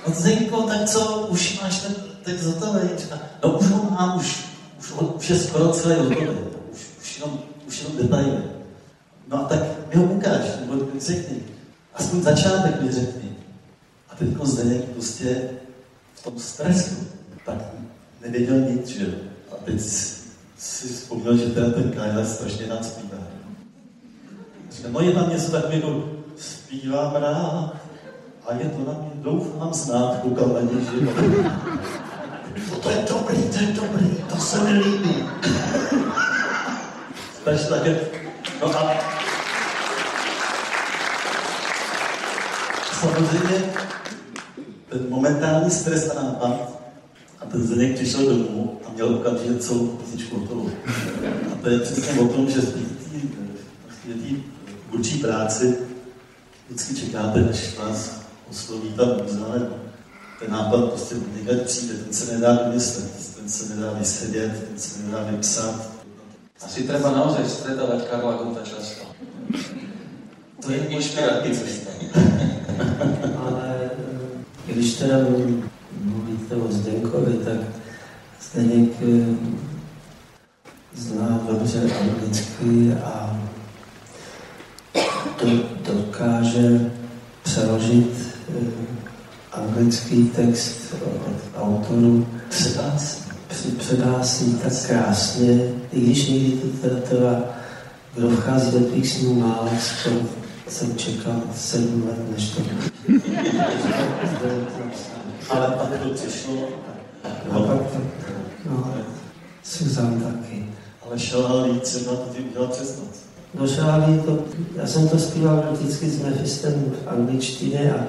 no Zdenko, tak co, už máš ten text hotový? Říká, no už ho mám, už, už, už je skoro celý hotový. Už, už, jenom, už jenom detaily. No a tak mi ho ukáž, nebo řekni. Aspoň začátek mi řekni. A teď Zdeněk prostě v tom stresu, tak nevěděl nic, že jo. A teď si vzpomněl, že teda ten Kajla strašně rád zpívá. Říká, no je tam něco takového, zpívám rád, a je to na mě, doufám, znát, koukal na něj, že no, to je dobrý, to je dobrý, to se mi líbí. Takže také, no a samozřejmě ten momentální stres a nápad a ten Zdeněk přišel domů a měl okamžitě celou písničku hotovou. A to je přesně o tom, že v té vůči práci vždycky čekáte, než vás osloví ta muza, nebo ten nápad prostě někde přijde, ten se nedá vymyslet, ten se nedá vysedět, ten se nedá vypsat. Asi treba naozaj stretávať Karla Gota často. To je inšpirativní. Ale když teda mluvíte o Zdenkovi, tak Zdeněk eh, zná dobře anglicky a do, dokáže přeložit eh, anglický text od autorů. Předá si, tak krásně, i když někdy to teda trvá, kdo vchází do tvých snů jsem čekal sedm let, než to Ale pak to přišlo. A pak to, no, Suzan taky. Ale šalálí třeba to ty udělal přes noc. No šalálí to, já jsem to zpíval vždycky s Mephistem v angličtině a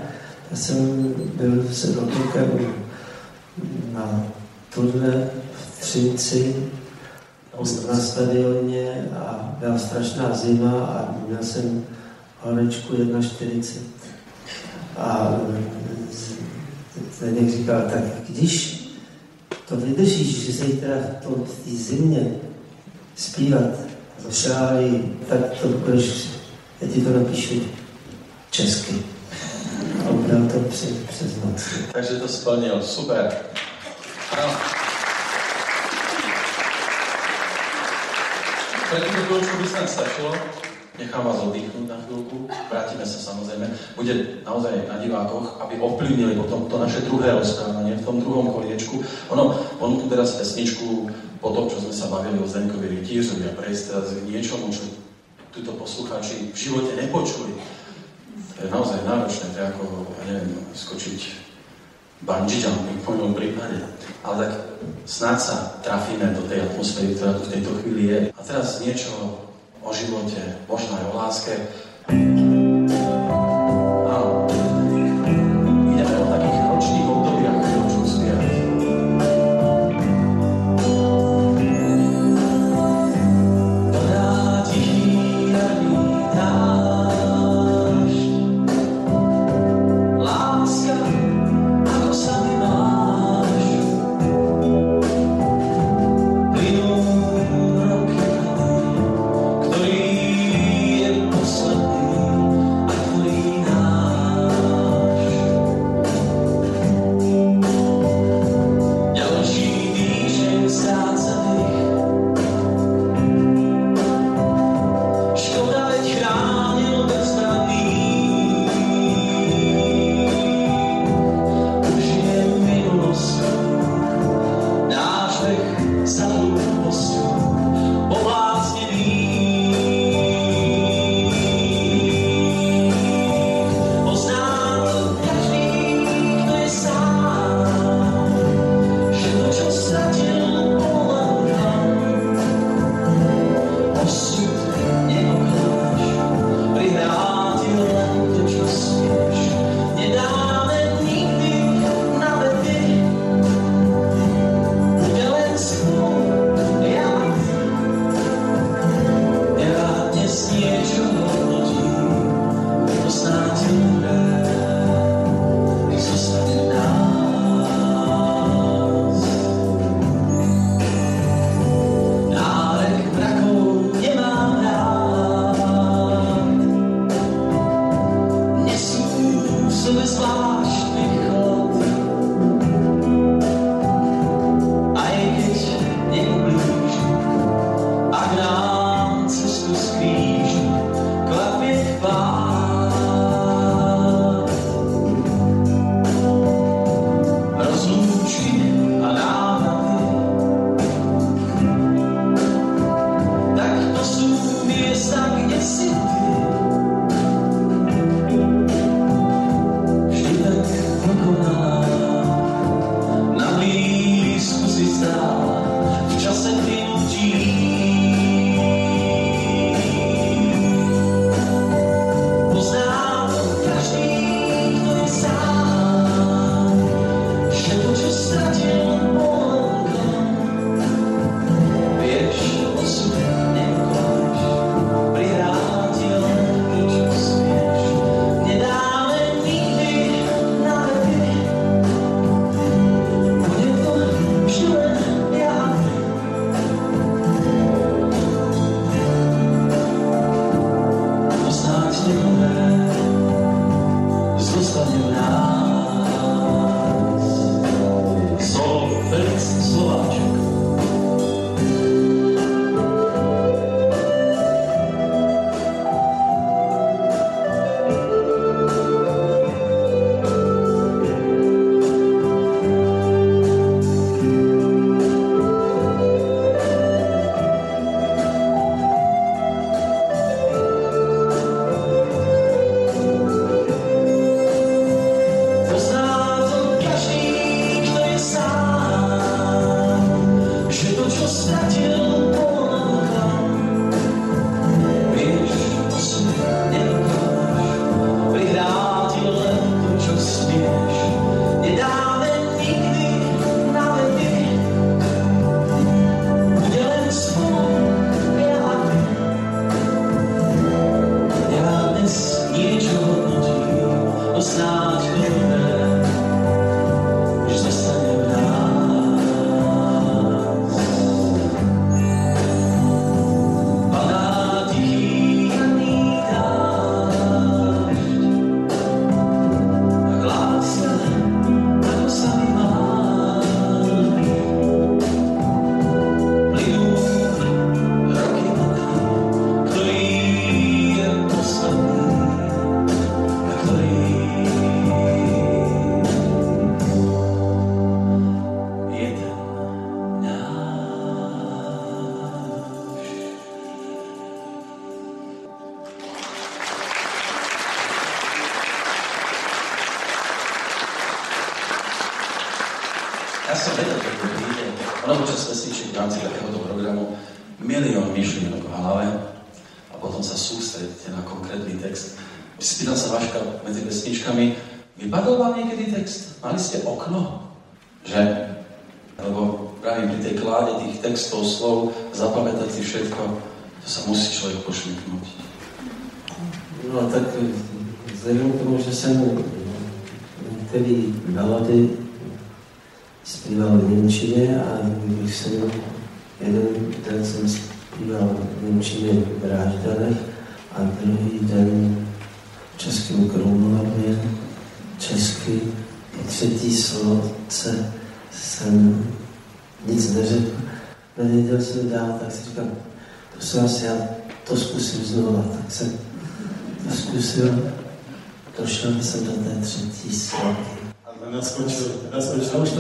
já jsem byl se dotykem na turné v Třinci na stadioně a byla strašná zima a měl jsem horečku 1,40. A Zdeněk říkal, tak když to vydržíš, že zítra v té zimě zpívat šály, tak to budeš, já ti to napíšu česky. A udělal to přes, přes noc. Takže to splnil, super. Ano. Pre túto chvíľku by snad stačilo. Nechám vás oddychnúť na chvíľku. Vrátime sa samozrejme. Bude naozaj na divákoch, aby ovplyvnili potom to naše druhé rozprávanie v tom druhom koliečku. Ono, on tu teraz pesničku po tom, čo sme sa bavili o Zdenkovi Rytířovi a prejsť teraz k niečomu, čo tuto poslucháči v živote nepočuli. To je naozaj náročné, to je ako, ja neviem, skočiť bungee jumping v mojom prípade. Ale tak snáď sa trafíme do tej atmosféry, ktorá tu v tejto chvíli je. A teraz niečo o živote, možno aj o láske.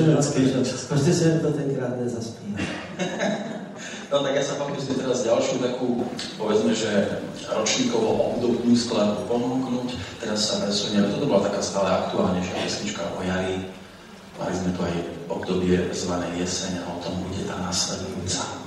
ľudskej časti. Každý sa to tenkrát nezaspí. No tak ja sa pokúsim teraz ďalšiu takú, povedzme, že ročníkovo obdobnú skladbu ponúknuť. Teraz sa presuniem, toto bola taká stále aktuálnejšia pesnička o jari. Mali sme tu aj obdobie zvané jeseň a o tom bude tá následujúca.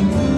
Nikto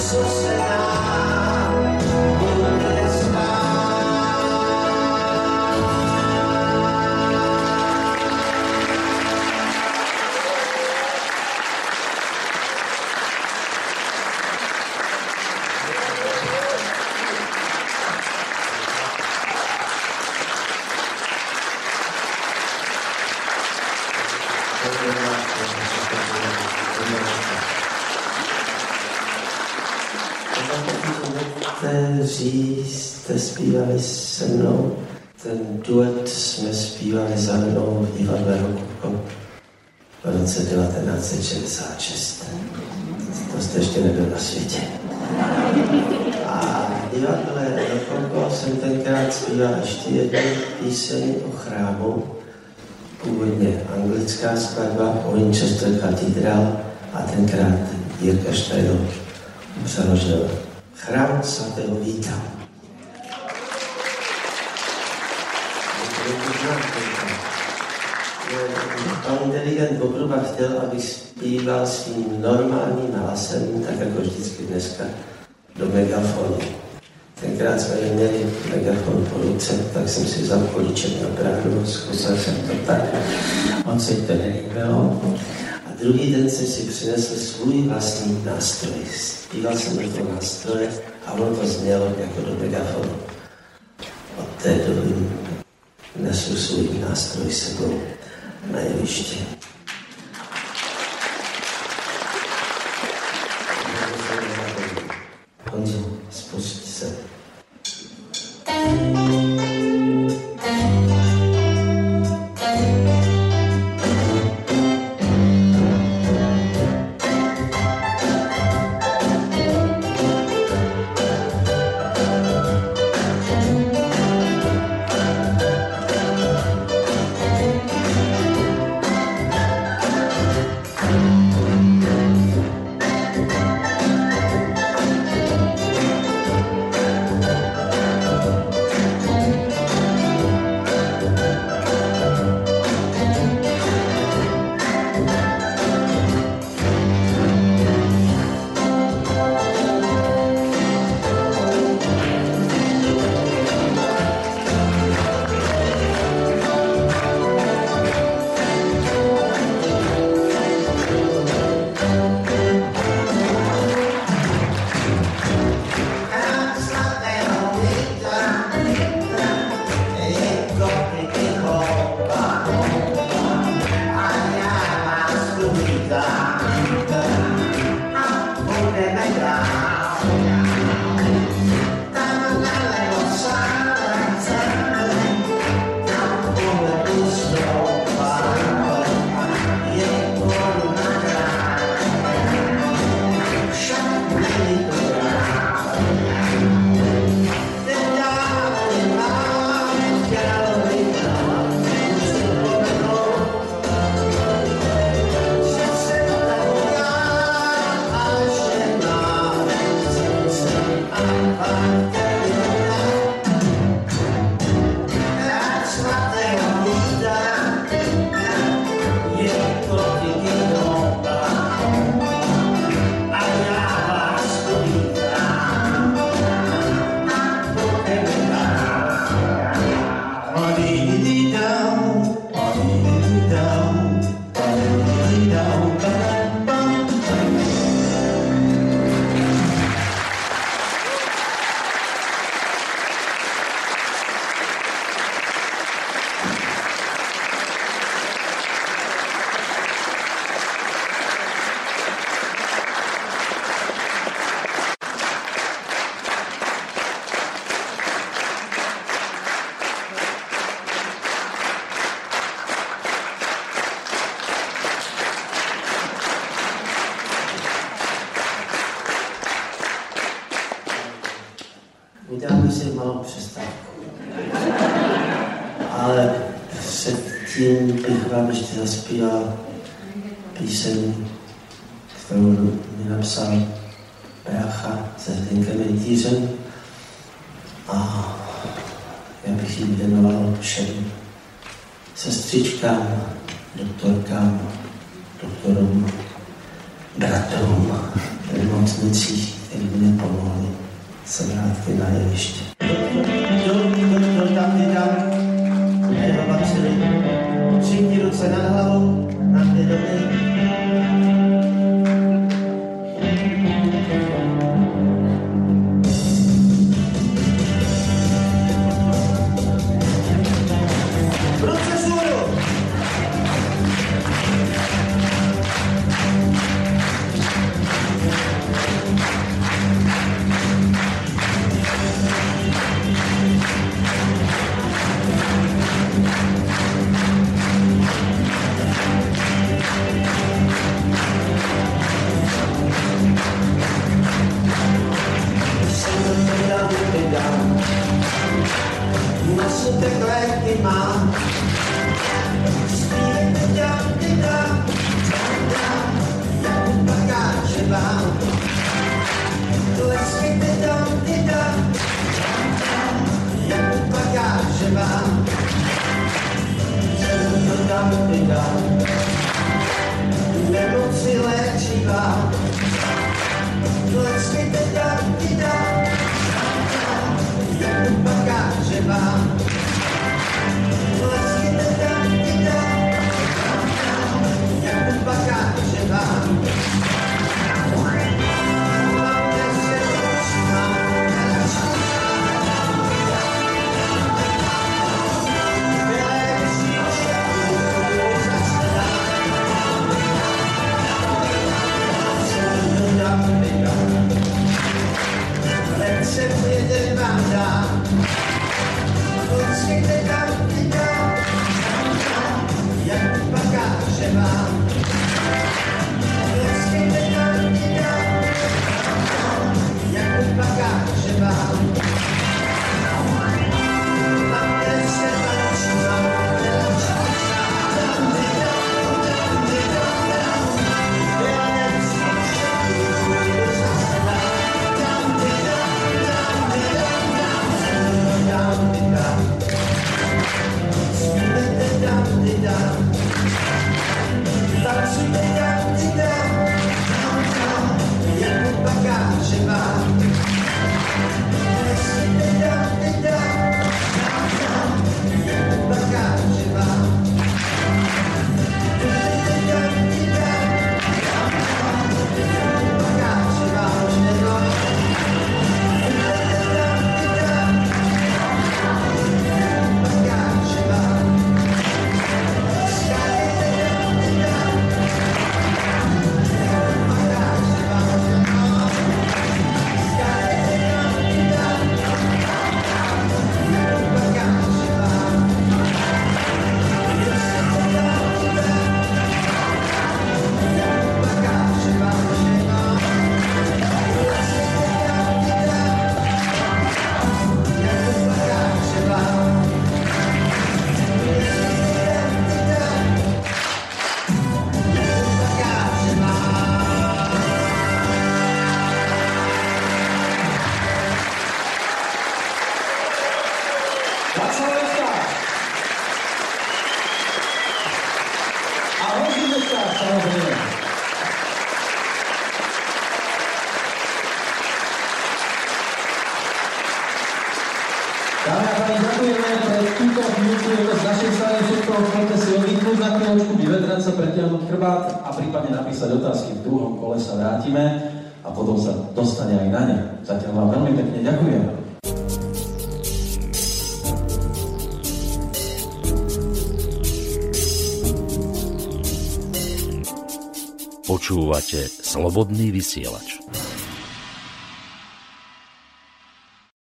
Jesus. Roce 1966. To jste ještě nebyl na světě. A v divadle Rokoko jsem tenkrát zpíval ještě jednu píseň o chrámu, původně anglická skladba Winchester Cathedral a tenkrát Jirka Štajdl přeložil Chrám svatého Víta. Pan dirigent Bobruba chtěl, abych zpíval svým normálním hlasem, tak jako vždycky dneska, do megafonu. Tenkrát jsme neměli megafon po ruce, tak jsem si vzal kolíček na bránu, zkusil jsem to tak, on se to nelíbilo. A druhý den jsem si přinesl svůj vlastní nástroj. Zpíval jsem do toho nástroje a ono to znělo jako do megafonu. Od té doby nesu svůj nástroj sebou 没有时间。Slobodný vysielač.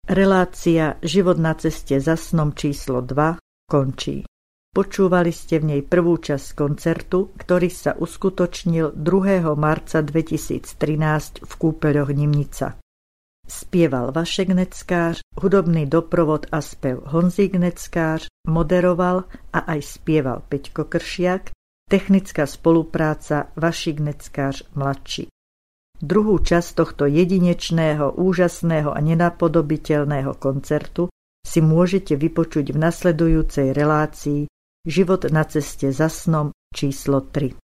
Relácia Život na ceste za snom číslo 2 končí. Počúvali ste v nej prvú časť koncertu, ktorý sa uskutočnil 2. marca 2013 v kúpeľoch Nimnica. Spieval Vašek Neckář, hudobný doprovod a spev Honzík Neckář, moderoval a aj spieval Peťko Kršiak, technická spolupráca Vašik Neckář mladší. Druhú časť tohto jedinečného, úžasného a nenapodobiteľného koncertu si môžete vypočuť v nasledujúcej relácii Život na ceste za snom číslo 3.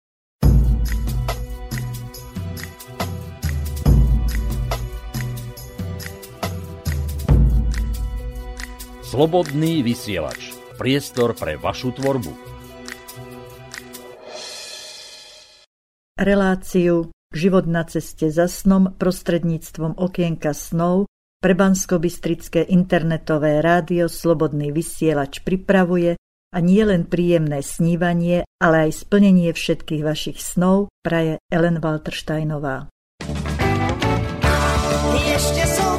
Slobodný vysielač. Priestor pre vašu tvorbu. Reláciu Život na ceste za snom prostredníctvom okienka snov pre Banskobystrické internetové rádio Slobodný vysielač pripravuje a nie len príjemné snívanie, ale aj splnenie všetkých vašich snov praje Ellen Waltersteinová. Ešte sú